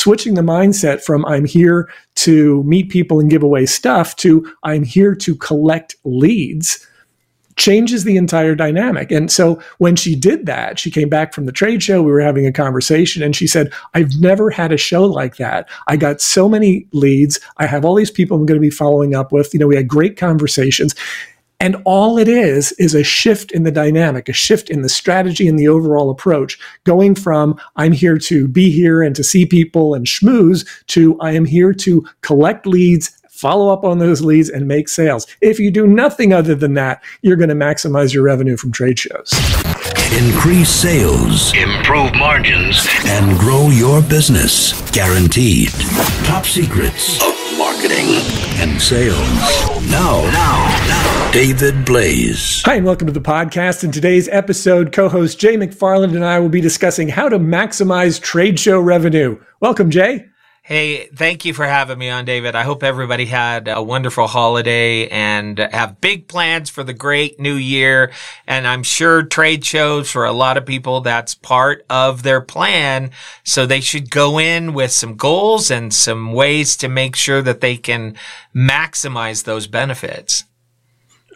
switching the mindset from I'm here to meet people and give away stuff to I'm here to collect leads changes the entire dynamic. And so when she did that, she came back from the trade show. We were having a conversation and she said, I've never had a show like that. I got so many leads. I have all these people I'm going to be following up with. You know, we had great conversations. And all it is is a shift in the dynamic, a shift in the strategy and the overall approach, going from I'm here to be here and to see people and schmooze to I am here to collect leads follow up on those leads and make sales. If you do nothing other than that, you're going to maximize your revenue from trade shows. Increase sales, improve margins, and grow your business. Guaranteed. Top secrets of marketing and sales. Now, now, now, David Blaise. Hi, and welcome to the podcast. In today's episode, co host Jay McFarland and I will be discussing how to maximize trade show revenue. Welcome, Jay. Hey, thank you for having me on, David. I hope everybody had a wonderful holiday and have big plans for the great new year. And I'm sure trade shows for a lot of people, that's part of their plan. So they should go in with some goals and some ways to make sure that they can maximize those benefits.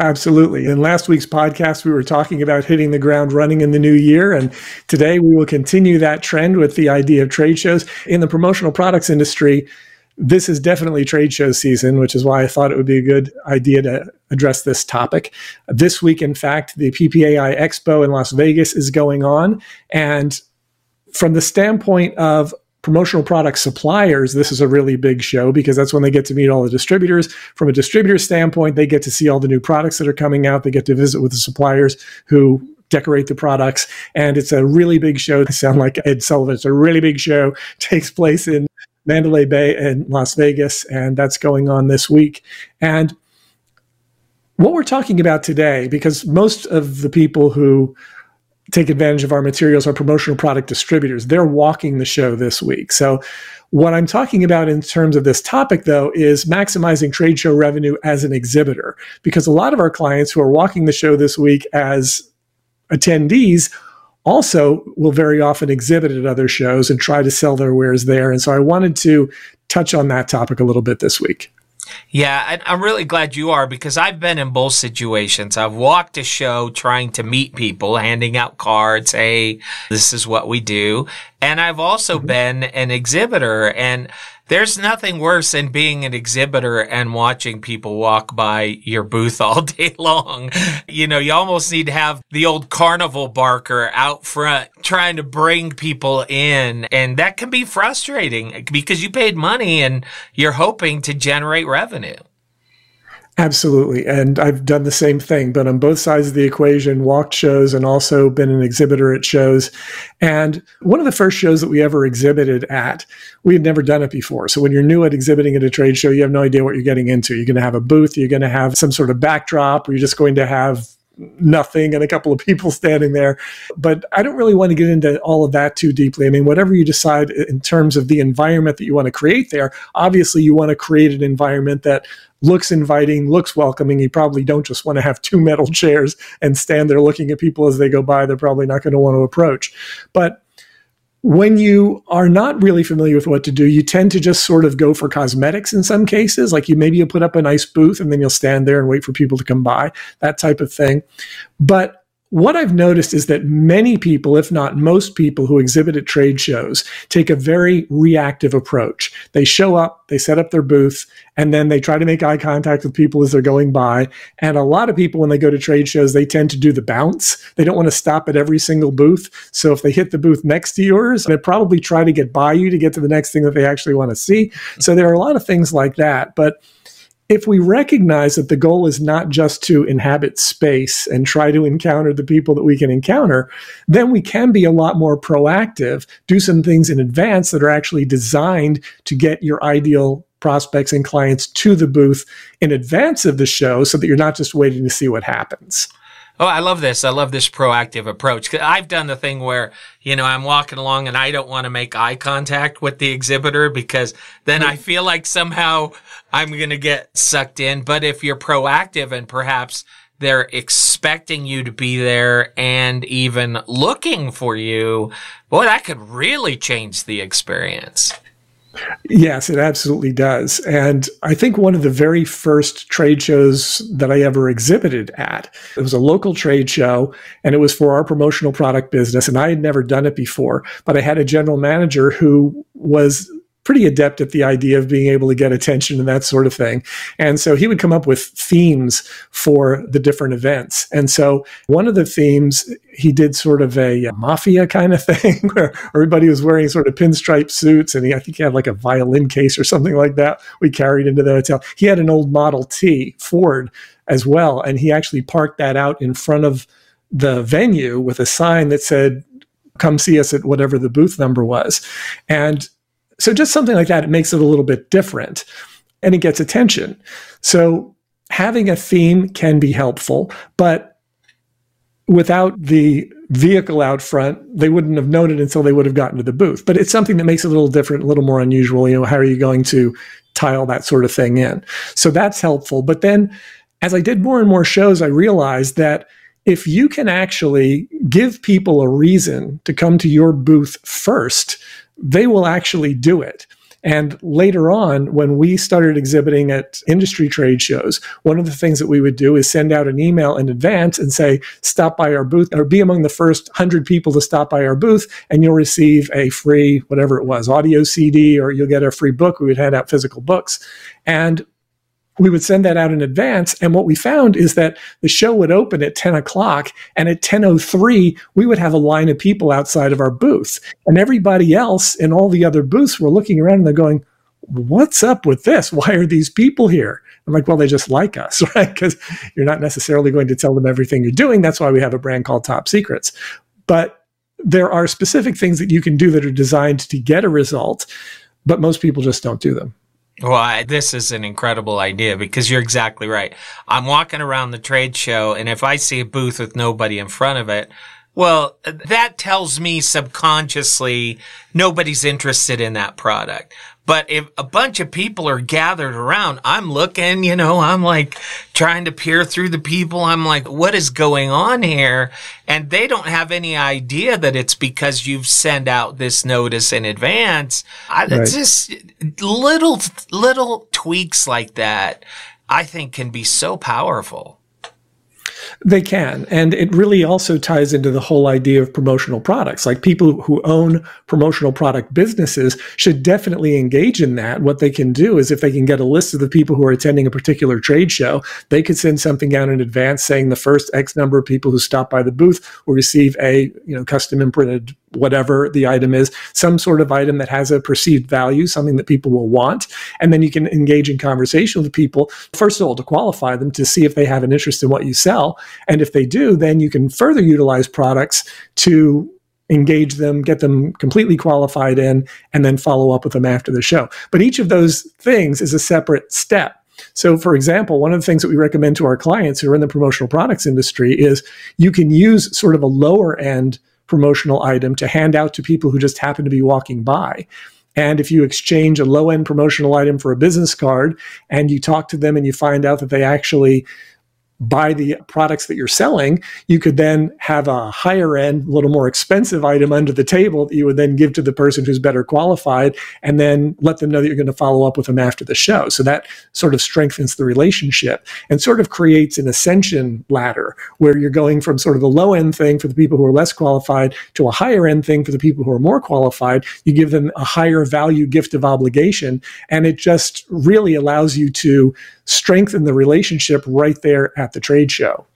Absolutely. In last week's podcast, we were talking about hitting the ground running in the new year. And today we will continue that trend with the idea of trade shows. In the promotional products industry, this is definitely trade show season, which is why I thought it would be a good idea to address this topic. This week, in fact, the PPAI Expo in Las Vegas is going on. And from the standpoint of promotional product suppliers, this is a really big show because that's when they get to meet all the distributors. From a distributor standpoint, they get to see all the new products that are coming out. They get to visit with the suppliers who decorate the products. And it's a really big show. They sound like Ed Sullivan. It's a really big show. It takes place in Mandalay Bay and Las Vegas, and that's going on this week. And what we're talking about today, because most of the people who take advantage of our materials our promotional product distributors. They're walking the show this week. So, what I'm talking about in terms of this topic, though, is maximizing trade show revenue as an exhibitor. Because a lot of our clients who are walking the show this week as attendees also will very often exhibit at other shows and try to sell their wares there. And so, I wanted to touch on that topic a little bit this week. Yeah, I'm really glad you are because I've been in both situations. I've walked a show trying to meet people, handing out cards. Hey, this is what we do. And I've also mm-hmm. been an exhibitor and there's nothing worse than being an exhibitor and watching people walk by your booth all day long. You know, you almost need to have the old carnival barker out front trying to bring people in. And that can be frustrating because you paid money and you're hoping to generate revenue. Absolutely. And I've done the same thing, but on both sides of the equation, walked shows and also been an exhibitor at shows. And one of the first shows that we ever exhibited at, we had never done it before. So when you're new at exhibiting at a trade show, you have no idea what you're getting into. You're going to have a booth, you're going to have some sort of backdrop, or you're just going to have nothing and a couple of people standing there. But I don't really want to get into all of that too deeply. I mean, whatever you decide in terms of the environment that you want to create there, obviously you want to create an environment that looks inviting, looks welcoming. You probably don't just want to have two metal chairs and stand there looking at people as they go by. They're probably not going to want to approach. But when you are not really familiar with what to do, you tend to just sort of go for cosmetics in some cases. Like you maybe you'll put up a nice booth and then you'll stand there and wait for people to come by, that type of thing. But what I've noticed is that many people, if not most people who exhibit at trade shows, take a very reactive approach. They show up, they set up their booth, and then they try to make eye contact with people as they're going by. And a lot of people, when they go to trade shows, they tend to do the bounce. They don't want to stop at every single booth. So if they hit the booth next to yours, they probably try to get by you to get to the next thing that they actually want to see. So there are a lot of things like that. But if we recognize that the goal is not just to inhabit space and try to encounter the people that we can encounter, then we can be a lot more proactive, do some things in advance that are actually designed to get your ideal prospects and clients to the booth in advance of the show so that you're not just waiting to see what happens. Oh, I love this. I love this proactive approach. I've done the thing where, you know, I'm walking along and I don't want to make eye contact with the exhibitor because then I feel like somehow I'm going to get sucked in. But if you're proactive and perhaps they're expecting you to be there and even looking for you, boy, that could really change the experience. Yes, it absolutely does. And I think one of the very first trade shows that I ever exhibited at, it was a local trade show and it was for our promotional product business. And I had never done it before, but I had a general manager who was pretty adept at the idea of being able to get attention and that sort of thing. And so he would come up with themes for the different events. And so one of the themes, he did sort of a uh, mafia kind of thing where everybody was wearing sort of pinstripe suits. And he, I think he had like a violin case or something like that we carried into the hotel. He had an old Model T Ford as well. And he actually parked that out in front of the venue with a sign that said, come see us at whatever the booth number was. And so just something like that, it makes it a little bit different and it gets attention. So having a theme can be helpful, but without the vehicle out front, they wouldn't have known it until they would have gotten to the booth. But it's something that makes it a little different, a little more unusual. You know, how are you going to tile that sort of thing in? So that's helpful. But then as I did more and more shows, I realized that if you can actually give people a reason to come to your booth first, they will actually do it. And later on, when we started exhibiting at industry trade shows, one of the things that we would do is send out an email in advance and say, stop by our booth or be among the first 100 people to stop by our booth, and you'll receive a free, whatever it was, audio CD, or you'll get a free book. We would hand out physical books. And we would send that out in advance. And what we found is that the show would open at 10 o'clock and at 10.03, we would have a line of people outside of our booth. And everybody else in all the other booths were looking around and they're going, what's up with this? Why are these people here? I'm like, well, they just like us, right? Because you're not necessarily going to tell them everything you're doing. That's why we have a brand called Top Secrets. But there are specific things that you can do that are designed to get a result, but most people just don't do them. Well, I, this is an incredible idea because you're exactly right. I'm walking around the trade show and if I see a booth with nobody in front of it, well, that tells me subconsciously nobody's interested in that product. But if a bunch of people are gathered around, I'm looking, you know, I'm like trying to peer through the people. I'm like, what is going on here? And they don't have any idea that it's because you've sent out this notice in advance. I, right. just little, little tweaks like that, I think can be so powerful. They can. And it really also ties into the whole idea of promotional products. Like people who own promotional product businesses should definitely engage in that. What they can do is if they can get a list of the people who are attending a particular trade show, they could send something out in advance saying the first X number of people who stop by the booth will receive a, you know, custom imprinted whatever the item is, some sort of item that has a perceived value, something that people will want. And then you can engage in conversation with people, first of all, to qualify them to see if they have an interest in what you sell. And if they do, then you can further utilize products to engage them, get them completely qualified in, and then follow up with them after the show. But each of those things is a separate step. So, for example, one of the things that we recommend to our clients who are in the promotional products industry is you can use sort of a lower end promotional item to hand out to people who just happen to be walking by. And if you exchange a low end promotional item for a business card and you talk to them and you find out that they actually buy the products that you're selling, you could then have a higher end, a little more expensive item under the table that you would then give to the person who's better qualified and then let them know that you're going to follow up with them after the show. So that sort of strengthens the relationship and sort of creates an ascension ladder where you're going from sort of the low end thing for the people who are less qualified to a higher end thing for the people who are more qualified. You give them a higher value gift of obligation and it just really allows you to strengthen the relationship right there at the trade show.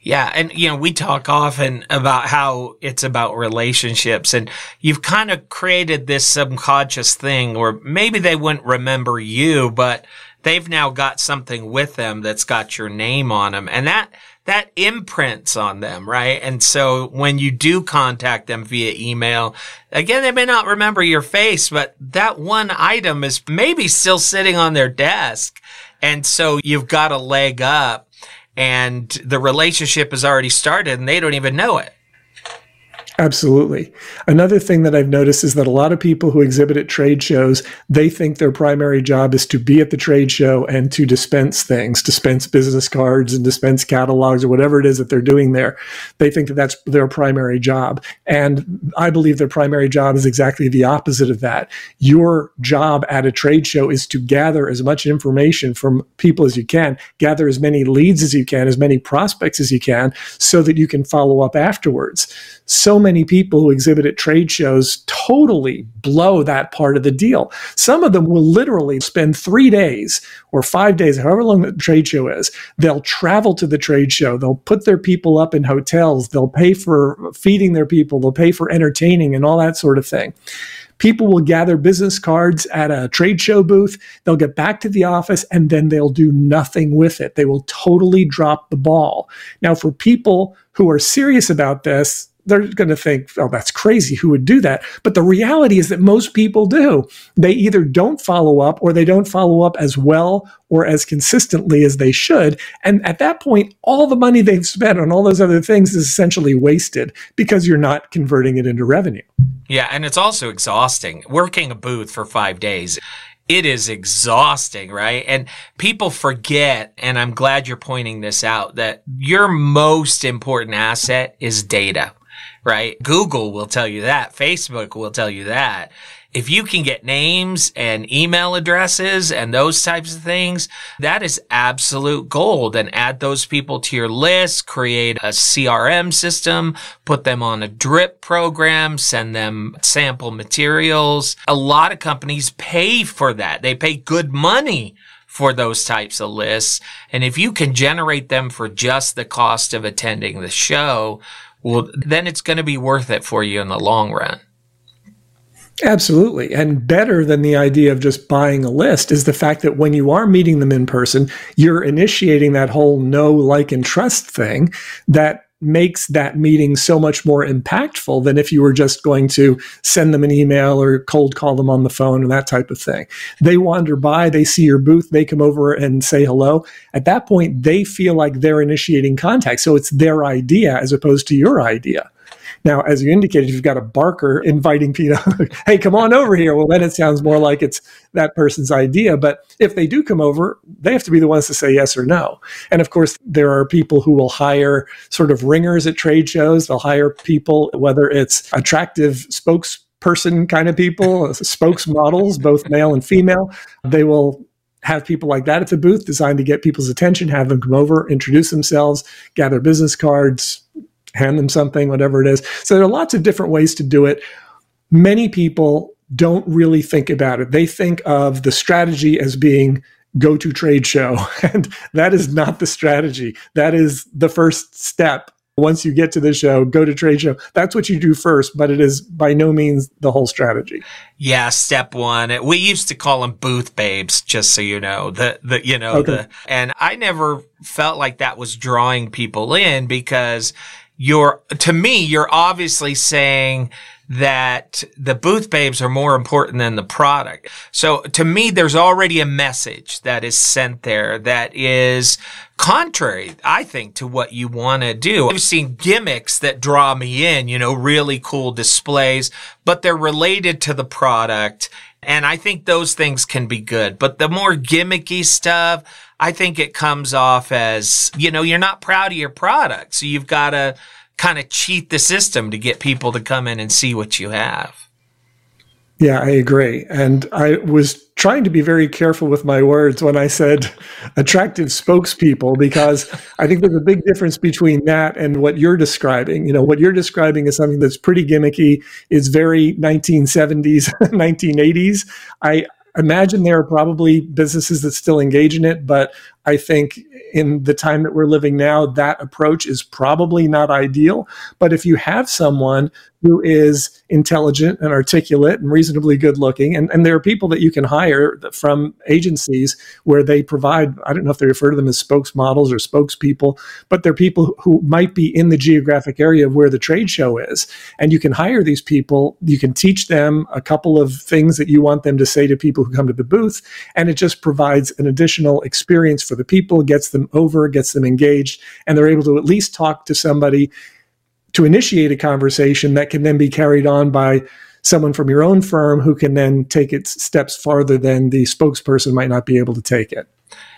Yeah. And, you know, we talk often about how it's about relationships and you've kind of created this subconscious thing where maybe they wouldn't remember you, but they've now got something with them that's got your name on them. And that, that imprints on them, right? And so when you do contact them via email, again, they may not remember your face, but that one item is maybe still sitting on their desk. And so you've got a leg up and the relationship has already started and they don't even know it. Absolutely. Another thing that I've noticed is that a lot of people who exhibit at trade shows, they think their primary job is to be at the trade show and to dispense things, dispense business cards and dispense catalogs or whatever it is that they're doing there. They think that that's their primary job. And I believe their primary job is exactly the opposite of that. Your job at a trade show is to gather as much information from people as you can, gather as many leads as you can, as many prospects as you can, so that you can follow up afterwards. So many many people who exhibit at trade shows totally blow that part of the deal. Some of them will literally spend three days or five days, however long the trade show is. They'll travel to the trade show. They'll put their people up in hotels. They'll pay for feeding their people. They'll pay for entertaining and all that sort of thing. People will gather business cards at a trade show booth. They'll get back to the office and then they'll do nothing with it. They will totally drop the ball. Now, for people who are serious about this, they're going to think, oh, that's crazy. Who would do that? But the reality is that most people do. They either don't follow up or they don't follow up as well or as consistently as they should. And at that point, all the money they've spent on all those other things is essentially wasted because you're not converting it into revenue. Yeah. And it's also exhausting working a booth for five days it is exhausting, right? And people forget, and I'm glad you're pointing this out, that your most important asset is data right? Google will tell you that. Facebook will tell you that. If you can get names and email addresses and those types of things, that is absolute gold. And add those people to your list, create a CRM system, put them on a drip program, send them sample materials. A lot of companies pay for that. They pay good money for those types of lists. And if you can generate them for just the cost of attending the show, well, then it's going to be worth it for you in the long run. Absolutely. And better than the idea of just buying a list is the fact that when you are meeting them in person, you're initiating that whole know, like, and trust thing that makes that meeting so much more impactful than if you were just going to send them an email or cold call them on the phone and that type of thing. They wander by, they see your booth, they come over and say hello. At that point, they feel like they're initiating contact. So it's their idea as opposed to your idea. Now, as you indicated, you've got a barker inviting people, hey, come on over here. Well, then it sounds more like it's that person's idea. But if they do come over, they have to be the ones to say yes or no. And of course, there are people who will hire sort of ringers at trade shows. They'll hire people, whether it's attractive spokesperson kind of people, spokesmodels, both male and female. They will have people like that at the booth designed to get people's attention, have them come over, introduce themselves, gather business cards, hand them something, whatever it is. So there are lots of different ways to do it. Many people don't really think about it. They think of the strategy as being go to trade show. And that is not the strategy. That is the first step. Once you get to the show, go to trade show. That's what you do first, but it is by no means the whole strategy. Yeah, step one. We used to call them booth babes, just so you know. The the you know okay. the and I never felt like that was drawing people in because you're to me you're obviously saying that the booth babes are more important than the product. So to me, there's already a message that is sent there that is contrary, I think, to what you want to do. I've seen gimmicks that draw me in, you know, really cool displays, but they're related to the product. And I think those things can be good. But the more gimmicky stuff, I think it comes off as, you know, you're not proud of your product. So you've got to kind of cheat the system to get people to come in and see what you have. Yeah, I agree. And I was trying to be very careful with my words when I said attractive spokespeople, because I think there's a big difference between that and what you're describing. You know, what you're describing is something that's pretty gimmicky, is very 1970s, 1980s. I imagine there are probably businesses that still engage in it, but I think in the time that we're living now, that approach is probably not ideal. But if you have someone who is intelligent and articulate and reasonably good looking, and, and there are people that you can hire from agencies where they provide, I don't know if they refer to them as spokesmodels or spokespeople, but they're people who might be in the geographic area of where the trade show is. And you can hire these people, you can teach them a couple of things that you want them to say to people who come to the booth, and it just provides an additional experience for the people, gets them over, gets them engaged, and they're able to at least talk to somebody to initiate a conversation that can then be carried on by someone from your own firm who can then take it steps farther than the spokesperson might not be able to take it.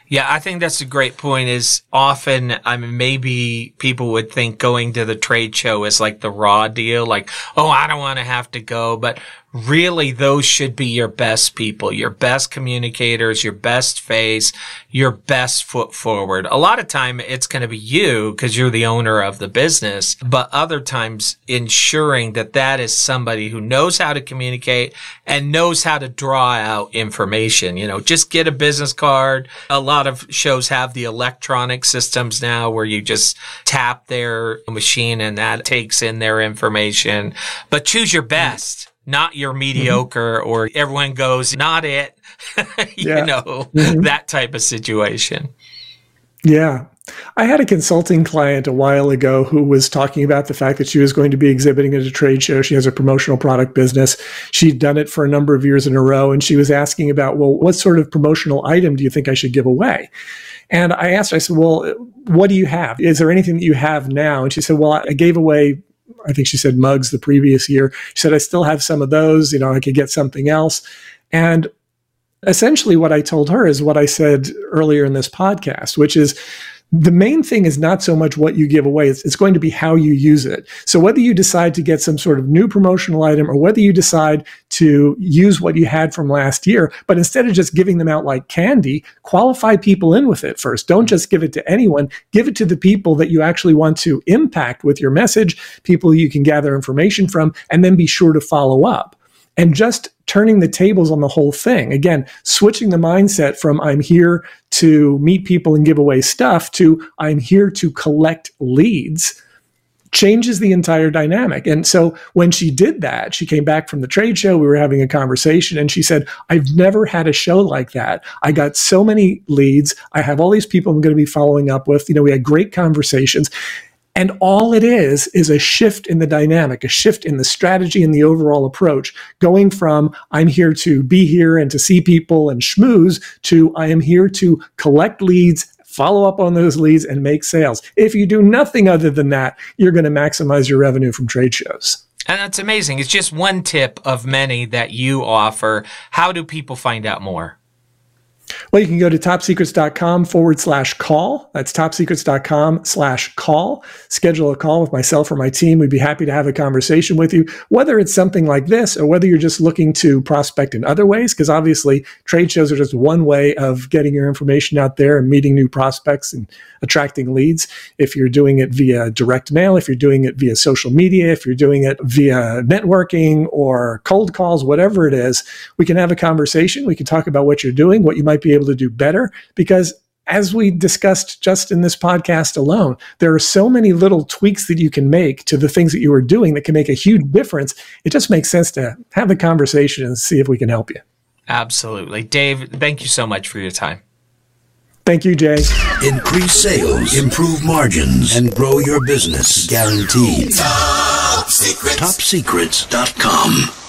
Yeah, I think that's a great point. Is often, I mean, maybe people would think going to the trade show is like the raw deal, like, oh, I don't want to have to go. But really those should be your best people, your best communicators, your best face, your best foot forward. A lot of time it's going to be you because you're the owner of the business, but other times ensuring that that is somebody who knows how to communicate and knows how to draw out information. You know, just get a business card. A lot of shows have the electronic systems now where you just tap their machine and that takes in their information, but choose your best not your mediocre mm-hmm. or everyone goes, not it, you know, mm-hmm. that type of situation. Yeah. I had a consulting client a while ago who was talking about the fact that she was going to be exhibiting at a trade show. She has a promotional product business. She'd done it for a number of years in a row. And she was asking about, well, what sort of promotional item do you think I should give away? And I asked her, I said, well, what do you have? Is there anything that you have now? And she said, well, I gave away I think she said mugs the previous year. She said, I still have some of those. You know, I could get something else. And essentially, what I told her is what I said earlier in this podcast, which is the main thing is not so much what you give away, it's, it's, going to be how you use it. So, whether you decide to get some sort of new promotional item or whether you decide to use what you had from last year, but instead of just giving them out like candy, qualify people in with it first. Don't just give it to anyone, give it to the people that you actually want to impact with your message, people you can gather information from, and then be sure to follow up and just turning the tables on the whole thing. Again, switching the mindset from I'm here to meet people and give away stuff to I'm here to collect leads changes the entire dynamic. And so when she did that, she came back from the trade show, we were having a conversation and she said, I've never had a show like that. I got so many leads. I have all these people I'm going to be following up with. You know, we had great conversations. And all it is is a shift in the dynamic, a shift in the strategy and the overall approach, going from I'm here to be here and to see people and schmooze to I am here to collect leads, follow up on those leads, and make sales. If you do nothing other than that, you're going to maximize your revenue from trade shows. And that's amazing. It's just one tip of many that you offer. How do people find out more? Well, you can go to topsecrets.com forward slash call. That's topsecrets.com slash call. Schedule a call with myself or my team. We'd be happy to have a conversation with you, whether it's something like this or whether you're just looking to prospect in other ways, because obviously trade shows are just one way of getting your information out there and meeting new prospects and attracting leads. If you're doing it via direct mail, if you're doing it via social media, if you're doing it via networking or cold calls, whatever it is, we can have a conversation. We can talk about what you're doing, what you might be able to do better, because as we discussed just in this podcast alone, there are so many little tweaks that you can make to the things that you are doing that can make a huge difference. It just makes sense to have the conversation and see if we can help you. Absolutely. Dave, thank you so much for your time. Thank you, Jay. Increase sales, improve margins, and grow your business. Guaranteed. Top Secrets. TopSecrets.com.